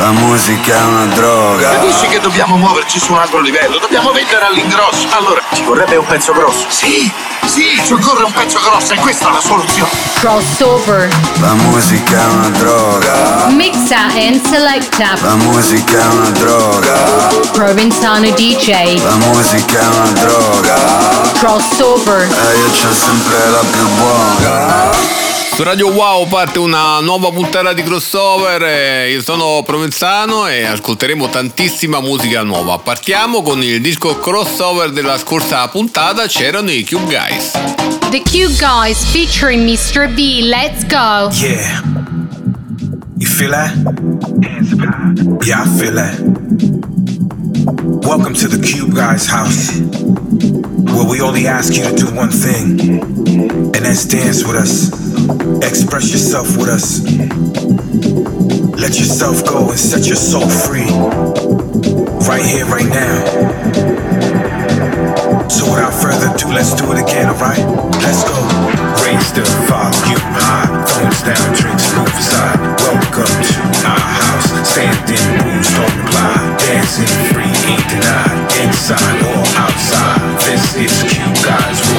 La musica è una droga. Capisci che dobbiamo muoverci su un altro livello? Dobbiamo vendere all'ingrosso. Allora, ci vorrebbe un pezzo grosso. Sì, sì, ci occorre un pezzo grosso e questa è la soluzione. Crossover. La musica è una droga. Mixa and selecta. La musica è una droga. Provenzano DJ. La musica è una droga. Crossover. E io c'ho sempre la più buona. Su Radio Wow parte una nuova puntata di crossover. eh, Io sono Provenzano e ascolteremo tantissima musica nuova. Partiamo con il disco crossover della scorsa puntata. C'erano i Cube Guys. The Cute Guys featuring Mr. B. Let's go. Yeah. You feel that? Yeah, I feel that. Welcome to the Cube Guys house, where we only ask you to do one thing, and that's dance with us. Express yourself with us. Let yourself go and set your soul free. Right here, right now. So without further ado, let's do it again, alright? Let's go. Raise the volume high, phones down, drinks move aside. Welcome to our house. Standing rules don't apply. Dancing Inside or outside. This is Q Guys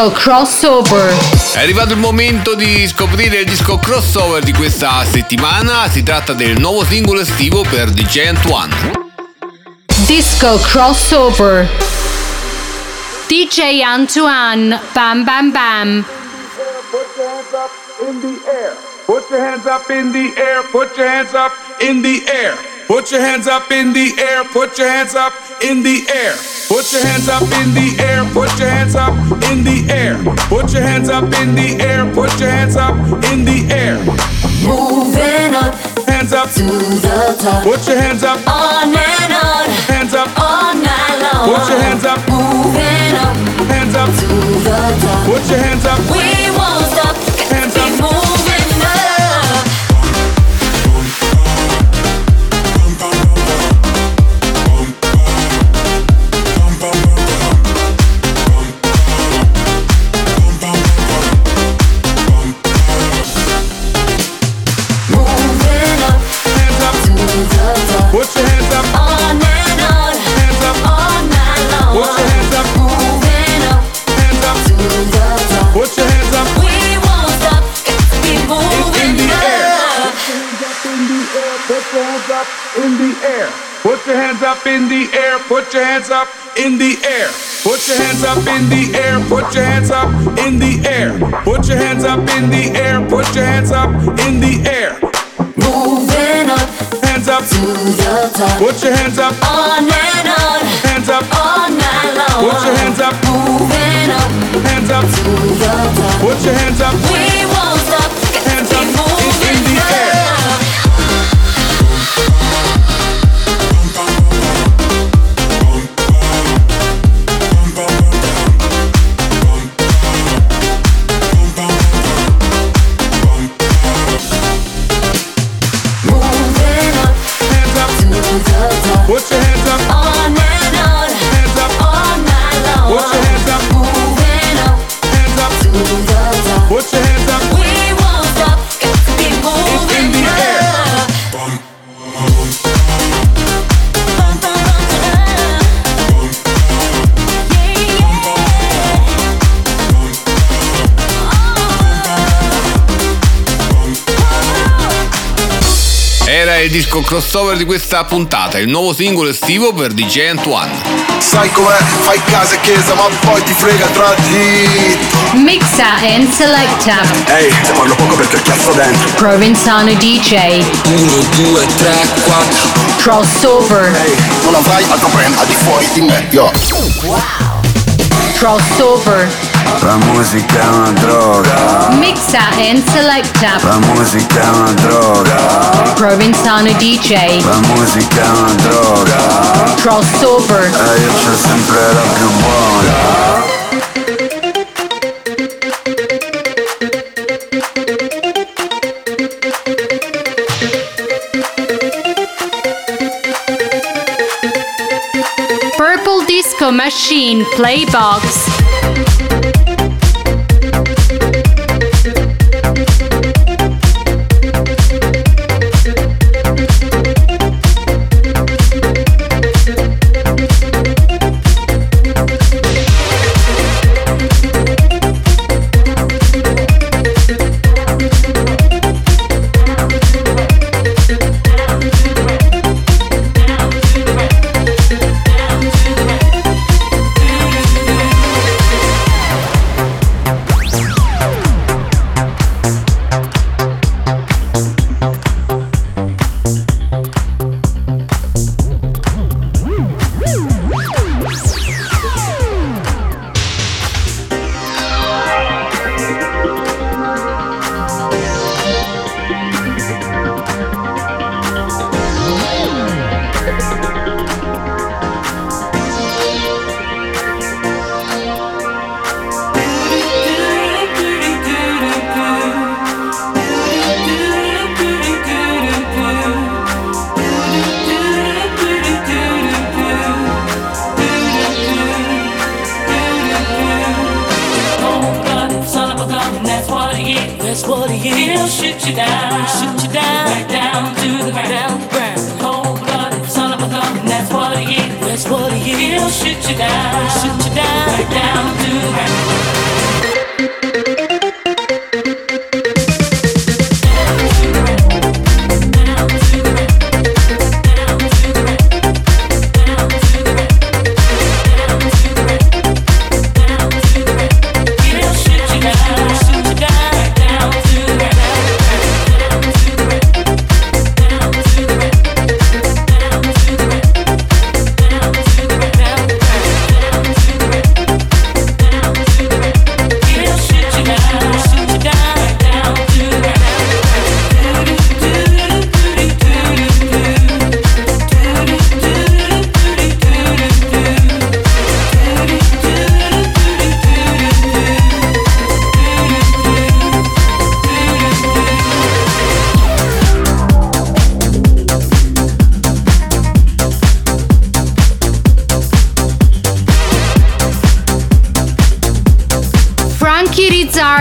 Disco crossover. È arrivato il momento di scoprire il disco crossover di questa settimana. Si tratta del nuovo singolo estivo per DJ Antoine. Disco crossover. DJ Antoine. Bam bam bam. Put your hands up in the air. Put your hands up in the air. Put your hands up in the air. Put your hands up in the air. Put your hands up in the air. Put your hands up in the air. Put your hands up in the air. Put your hands up in the air. Moving up Hands up. to the top. Put your hands up. On and on, Hands up. all night long. Put your hands up. Moving up Hands up. to the top. Put your hands up. We hands up in the air. Put your hands up in the air. Put your hands up in the air. Put your hands up in the air. Put your hands up in the air. Moving up Hands up. to the top. Put your hands up. On and on, Hands up. all night long. Put your hands up. Moving up Hands up. to the top. Put your hands up. We crossover di questa puntata, il nuovo singolo estivo per DJ Antoine. Sai com'è, fai casa e chiesa ma poi ti frega tra di Mixa and selecta. Ehi, se parlo poco perché ho chiasso dentro Provenzano DJ. 1, 2, 3, 4 Crossover. Ehi, non avrai altro brand al di fuori di me Yo Crossover. La musica è una droga, Mixa and selecta. la musica è una droga, DJ. la musica è una droga, Crossover. e eh, io c'ho sempre la più buona. Purple Disco Machine Playbox. down.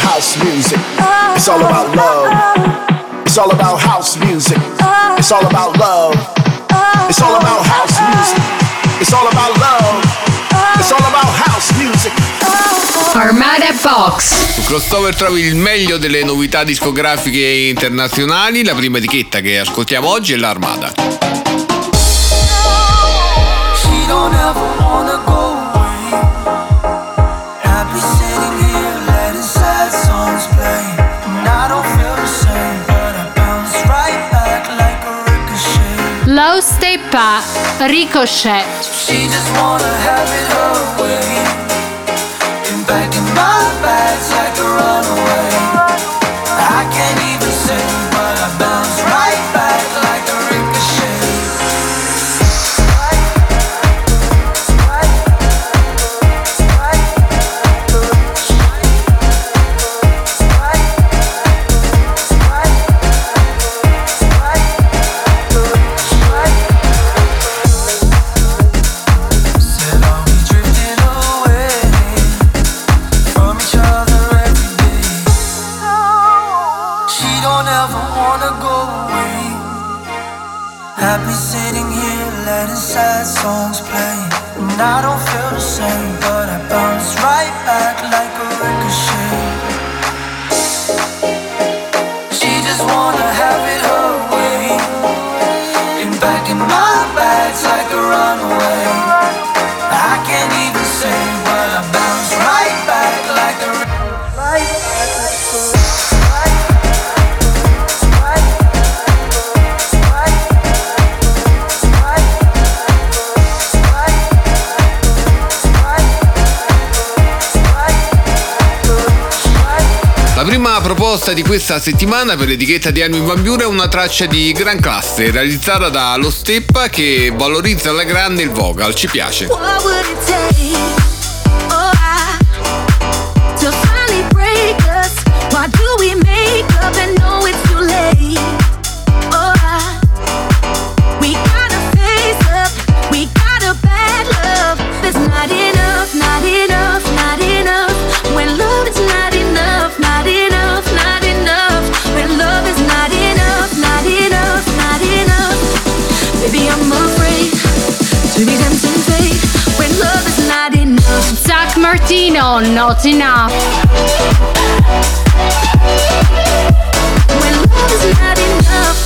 house music. It's all about love. It's all about house music. It's all about love. It's all about house music. It's all about love. It's all about house music. Armada Box. Un crossover tra il meglio delle novità discografiche internazionali. La prima etichetta che ascoltiamo oggi è l'Armada. She don't ever Pippa Ricochet. She just wanna have it her way. And back in my proposta di questa settimana per l'etichetta di Armin Van Buren è una traccia di gran classe realizzata da Lo Steppa che valorizza alla grande il vocal, ci piace. Martino, not enough. When love is not enough.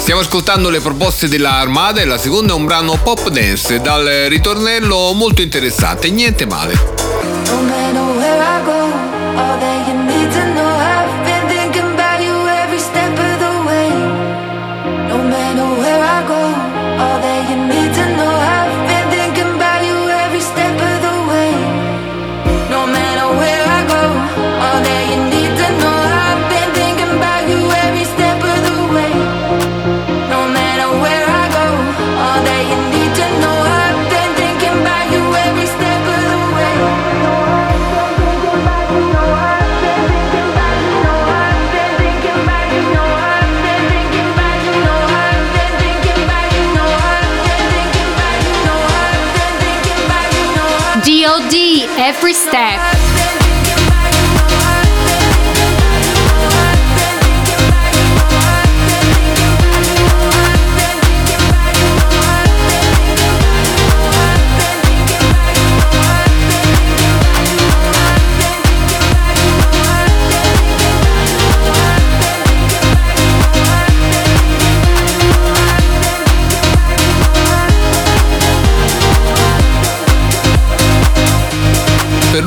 Stiamo ascoltando le proposte della Armada e la seconda è un brano pop dance dal ritornello molto interessante, niente male.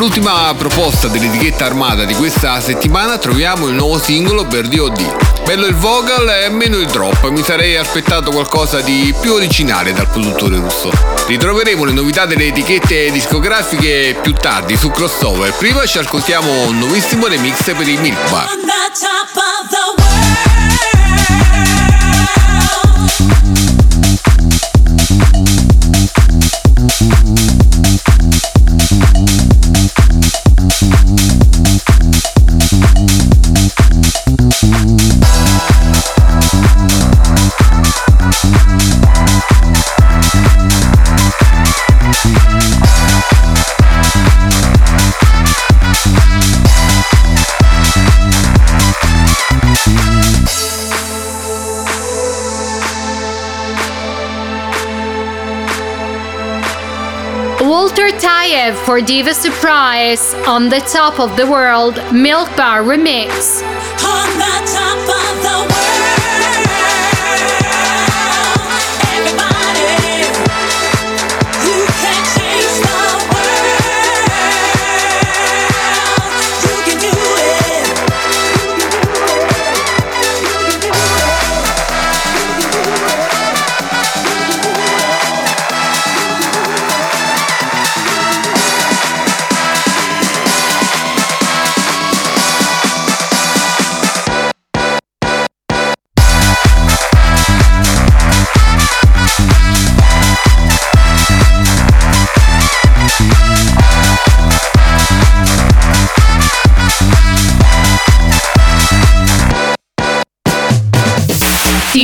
L'ultima proposta dell'etichetta armata di questa settimana troviamo il nuovo singolo per DOD. Bello il vocal e meno il drop, mi sarei aspettato qualcosa di più originale dal produttore russo. Ritroveremo le novità delle etichette discografiche più tardi su crossover. Prima ci ascoltiamo un nuovissimo remix per il Milk Bar. For Diva Surprise on the top of the world Milk Bar remix.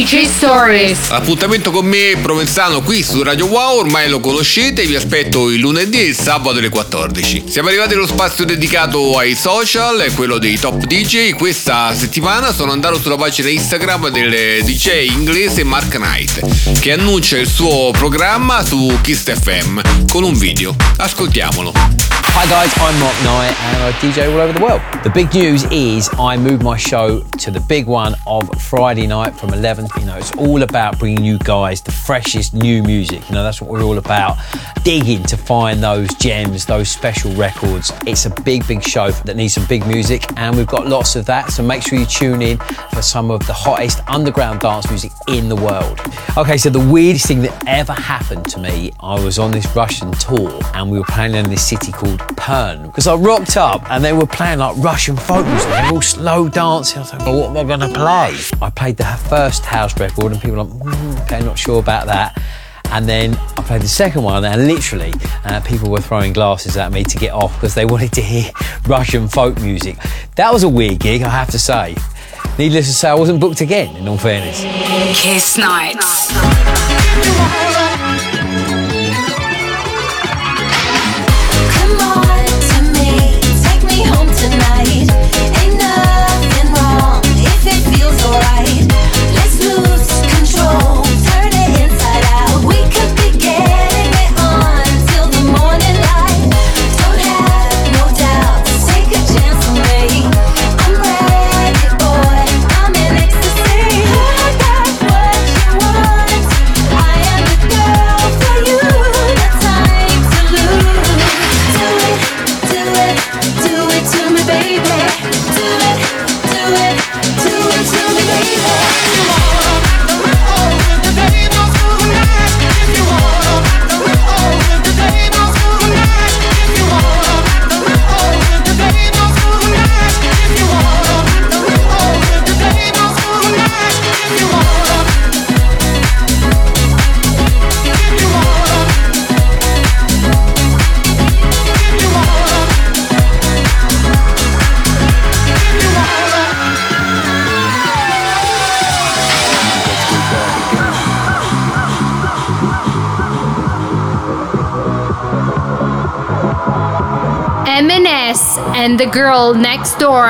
DJ Stories. Appuntamento con me Provenzano qui su Radio Wow, ormai lo conoscete, vi aspetto il lunedì e il sabato alle 14. Siamo arrivati allo spazio dedicato ai social, quello dei top DJ. Questa settimana sono andato sulla pagina Instagram del DJ inglese Mark Knight, che annuncia il suo programma su Kiss FM con un video. Ascoltiamolo. Hi guys, I'm Mark Knight and I DJ all over the world. The big news is I moved my show to the big one of Friday night from 11. You know, it's all about bringing you guys the freshest new music. You know, that's what we're all about. Digging to find those gems, those special records. It's a big, big show that needs some big music and we've got lots of that. So make sure you tune in for some of the hottest underground dance music in the world. Okay, so the weirdest thing that ever happened to me, I was on this Russian tour and we were playing in this city called Pern because I rocked up and they were playing like Russian folk music. They were all slow dancing. I was like, what am I going to play? I played the first house record and people were like, mm, okay, not sure about that. And then I played the second one, and literally, uh, people were throwing glasses at me to get off because they wanted to hear Russian folk music. That was a weird gig, I have to say. Needless to say, I wasn't booked again, in all fairness. Kiss Nights. Tonight. Ain't nothing wrong if it feels alright.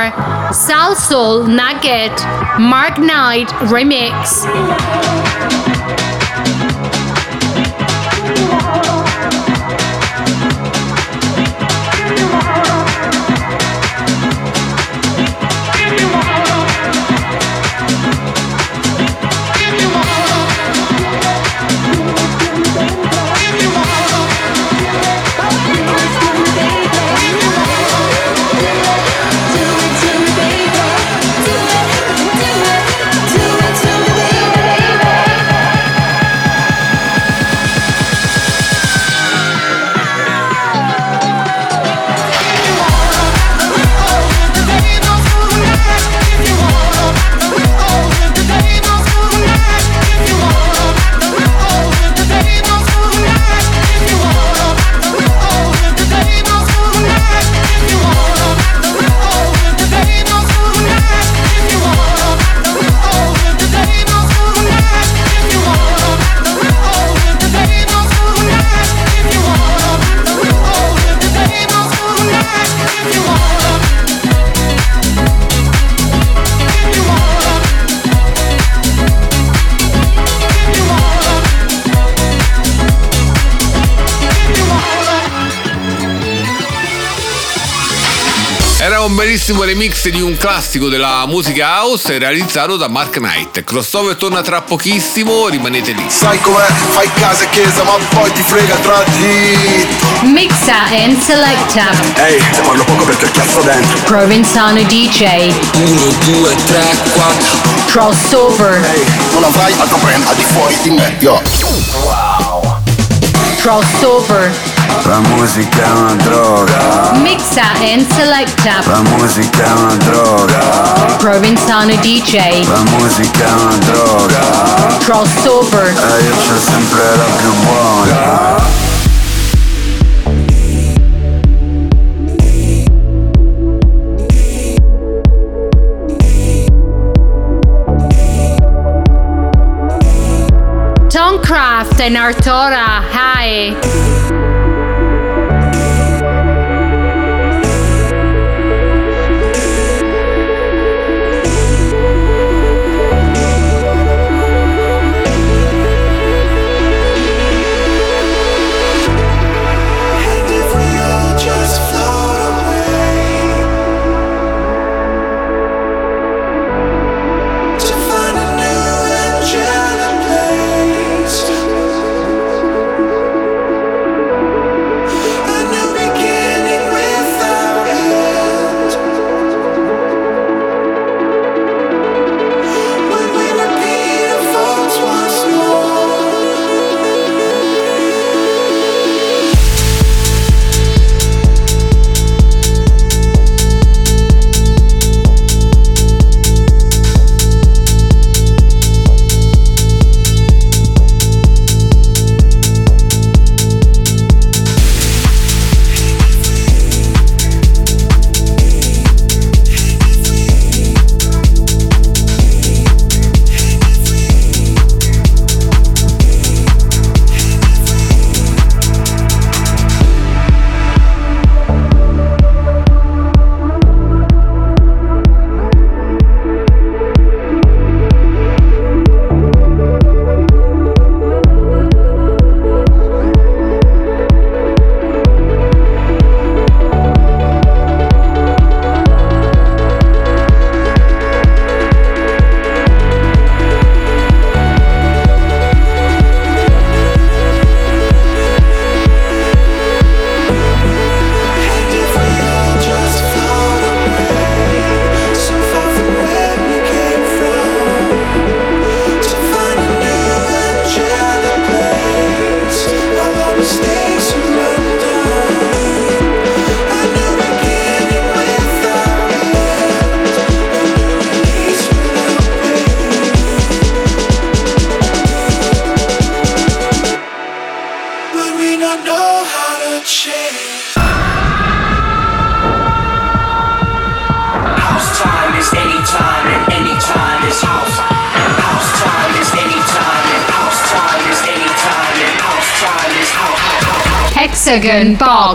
Door, Salsoul Nugget, Mark Knight remix. Bellissimo remix di un classico della musica house realizzato da Mark Knight. Crossover torna tra pochissimo, rimanete lì. Sai com'è? Fai casa e chiesa, ma poi ti frega tra di. Mixa and Selecta, Ehi, te parlo poco perché ho chiasso dentro. Provenzano DJ, 1, 2, 3, 4. Crossover, Ehi, non avrai altro brand al di fuori di me, yo. Crossover, La musica è una droga, Mixa and Selecta, la musica è una droga, DJ, la musica è una droga. Crossover, E io c'ho sempre la più buona. Tonecraft and Artora, hi.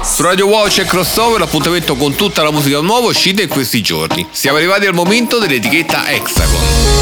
Su Radio Wow c'è crossover, l'appuntamento con tutta la musica nuova uscita in questi giorni. Siamo arrivati al momento dell'etichetta Hexagon.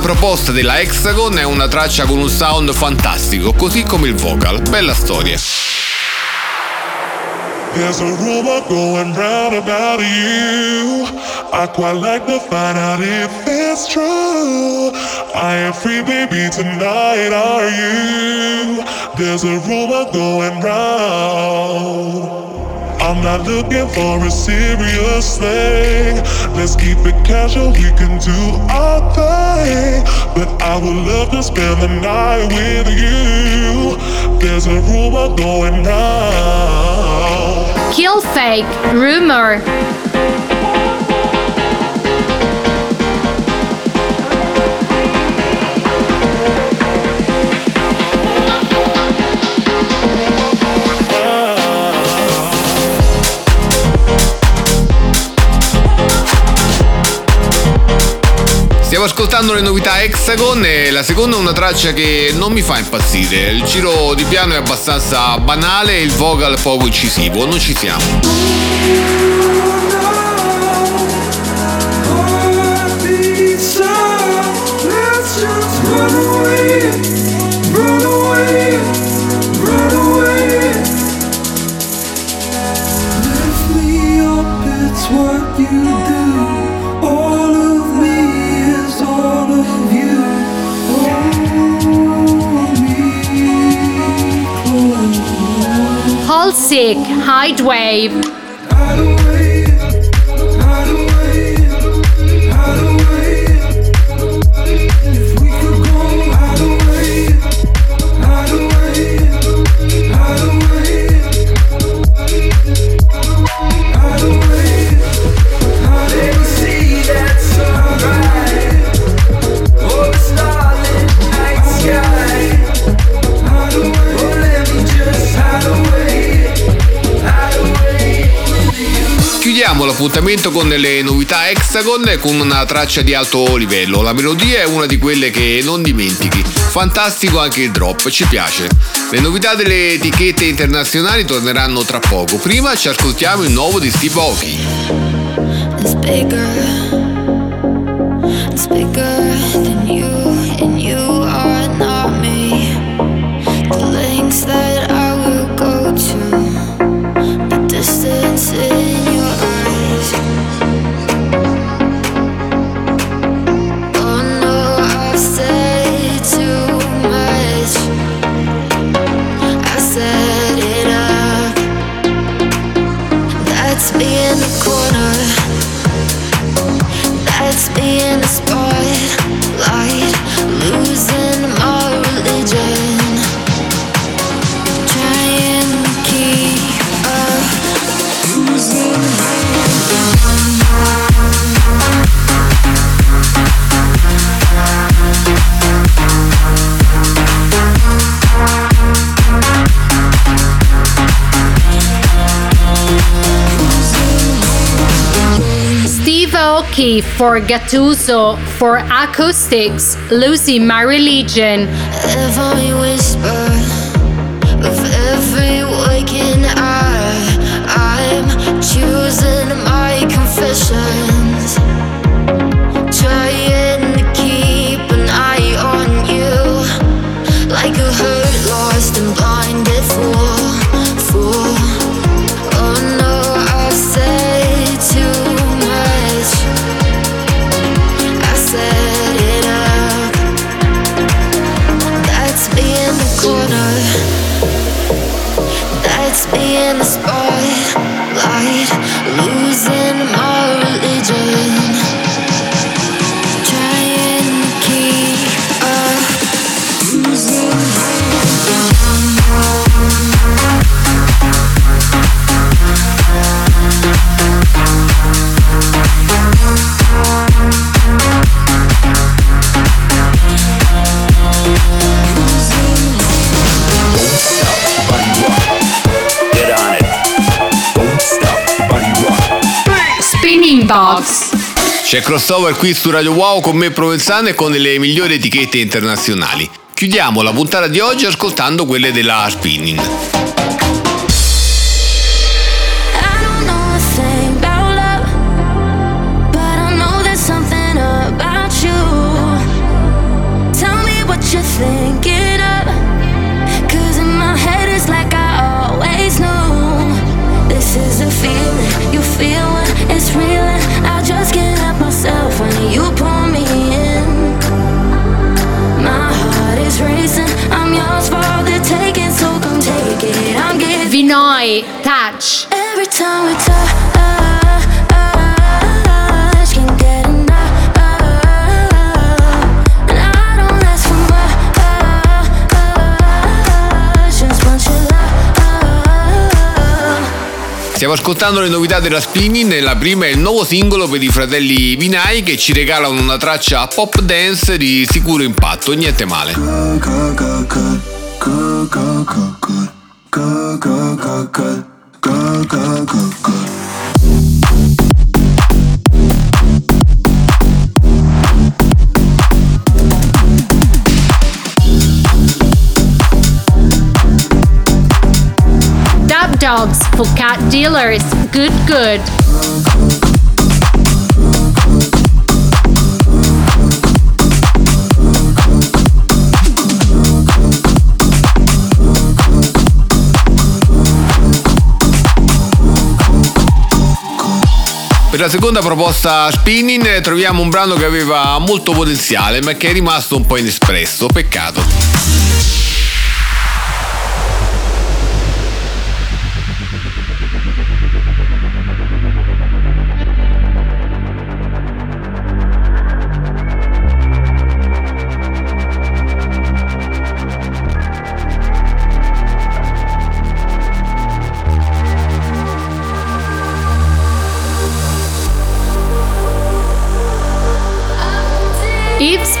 Proposta della Hexagon è una traccia con un sound fantastico, così come il vocal. Bella storia. There's a rumor going round about you. I quite like to find out if it's true. I am free, baby, tonight, are you? There's a rumor going round. I'm not looking for a serious thing. Let's keep it casual, we can do our thing. But I would love to spend the night with you. There's a rumor going round. Kill Fake. Rumor. Stiamo ascoltando le novità Hexagon e la seconda è una traccia che non mi fa impazzire. Il giro di piano è abbastanza banale e il vocal poco incisivo, non ci siamo. What you do. Sick, Hide Wave. Chiudiamo l'appuntamento con le novità Hexagon con una traccia di alto livello. La melodia è una di quelle che non dimentichi. Fantastico anche il drop, ci piace. Le novità delle etichette internazionali torneranno tra poco. Prima ci ascoltiamo il nuovo di Steve Aoki. For Gattuso for acoustics. Losing my religion. C'è crossover qui su Radio Wow con me Provenzano e con le migliori etichette internazionali. Chiudiamo la puntata di oggi ascoltando quelle della Spinning. Stiamo ascoltando le novità della Spinning e la prima è il nuovo singolo per i fratelli Vinai che ci regalano una traccia pop dance di sicuro impatto, niente male. Good, good, good, Dogs for Cat Dealers. Good, good. Per la seconda proposta Spinning troviamo un brano che aveva molto potenziale ma che è rimasto un po' inespresso, peccato.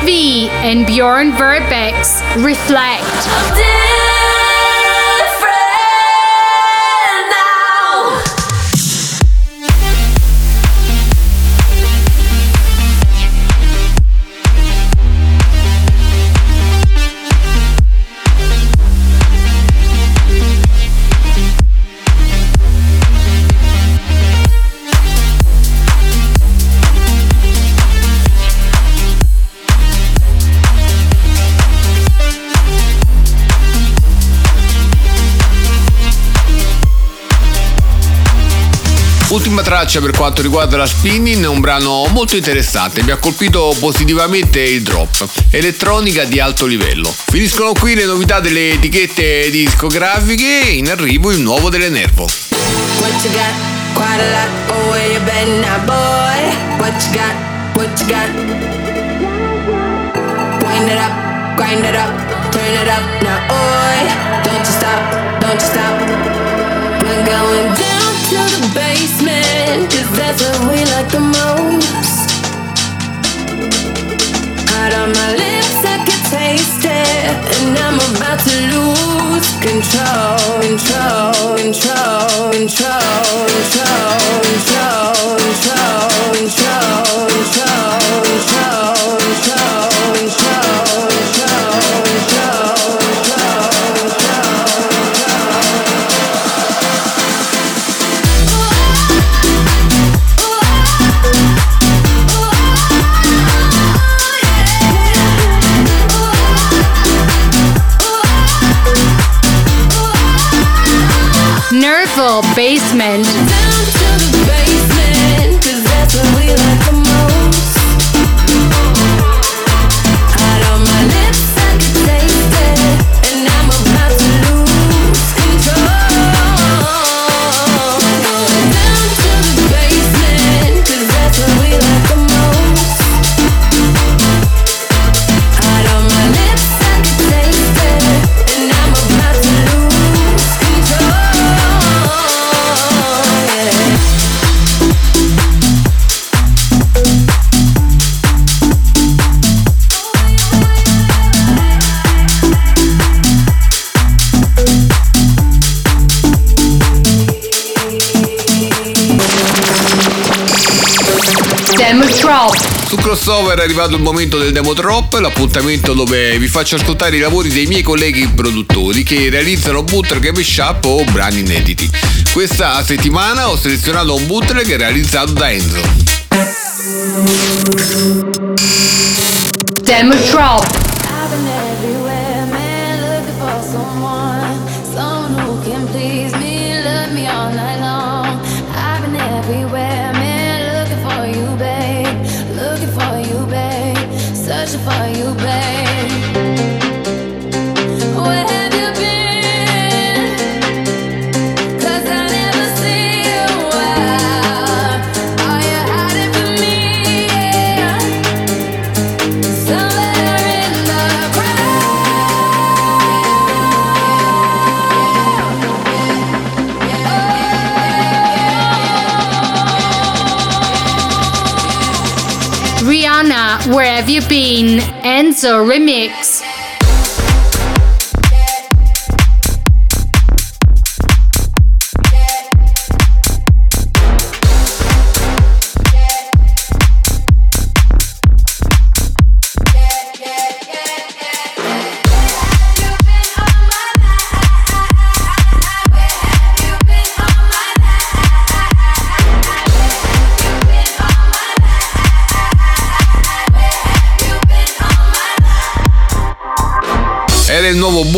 V and Bjorn Verbex reflect. Traccia per quanto riguarda la Spinning, un brano molto interessante, mi ha colpito positivamente il drop, elettronica di alto livello. Finiscono qui le novità delle etichette discografiche, in arrivo il nuovo delle Nervo. Oh, going down to the basement, cause that's what we like the most. Out on my lips, I can taste it, and I'm about to lose control, control, control, control, Basement. È arrivato il momento del Demo Drop, l'appuntamento dove vi faccio ascoltare i lavori dei miei colleghi produttori che realizzano bootleg mashup o brani inediti. Questa settimana ho selezionato un bootleg realizzato da Enzo. Demo Drop. Searching for you, babe. Have You Been? Enzo Remix.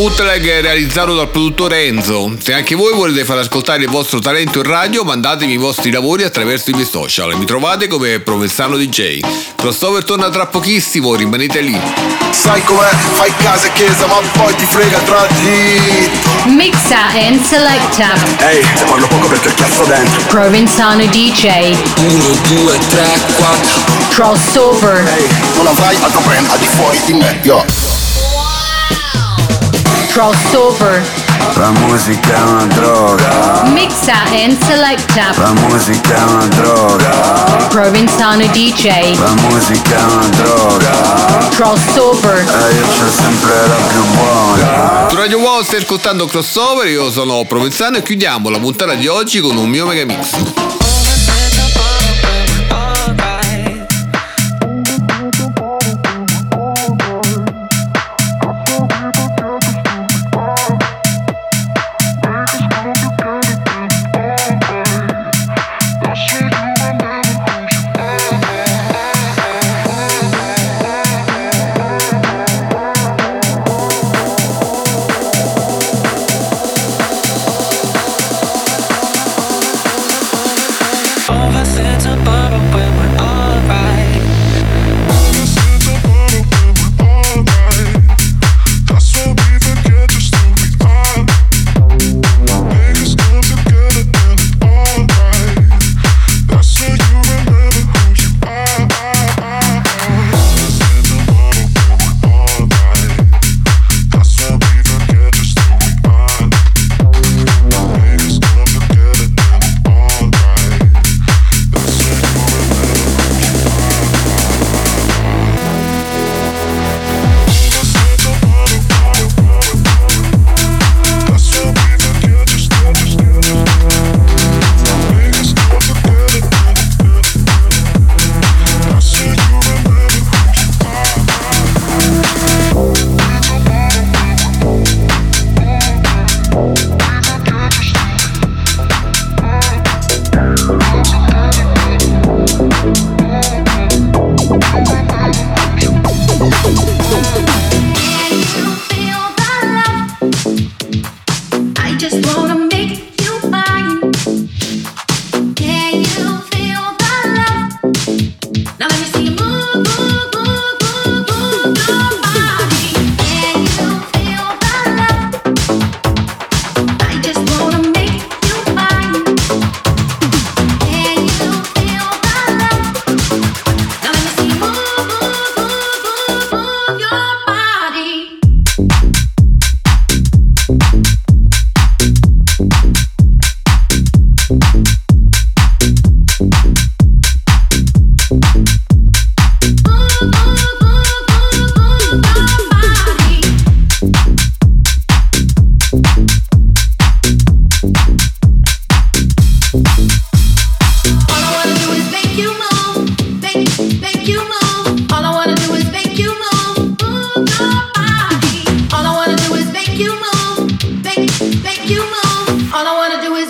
Bootleg realizzato dal produttore Enzo. Se anche voi volete far ascoltare il vostro talento in radio, mandatemi i vostri lavori attraverso i miei social. Mi trovate come Provenzano DJ. Crossover torna tra pochissimo, rimanete lì. Sai com'è? Fai casa e chiesa, ma poi ti frega tra di. Mixa and Selecta. Ehi, se parlo poco perché ho chiasso dentro. Provenzano DJ. 1, 2, 3, 4. Crossover. Ehi, non avrai altro brand al di fuori di me, yo. Crossover. La musica è una droga. Mixa and Selecta. La musica è una droga. Provenzano DJ. La musica è una droga. Crossover. E io c'ho sempre la più buona. Su Radio Wow stai ascoltando Crossover, io sono Provenzano e chiudiamo la puntata di oggi con un mio megamix.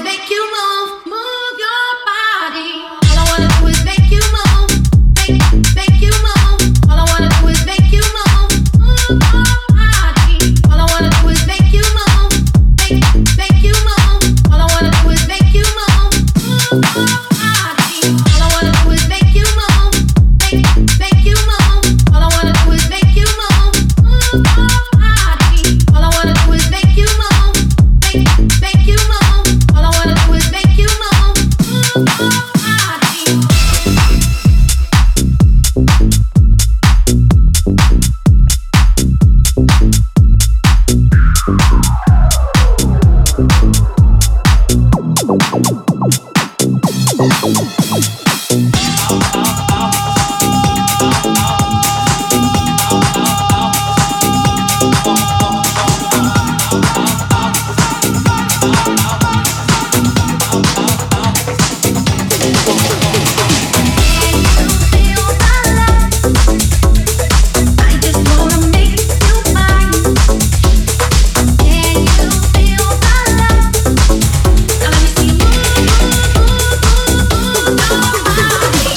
make you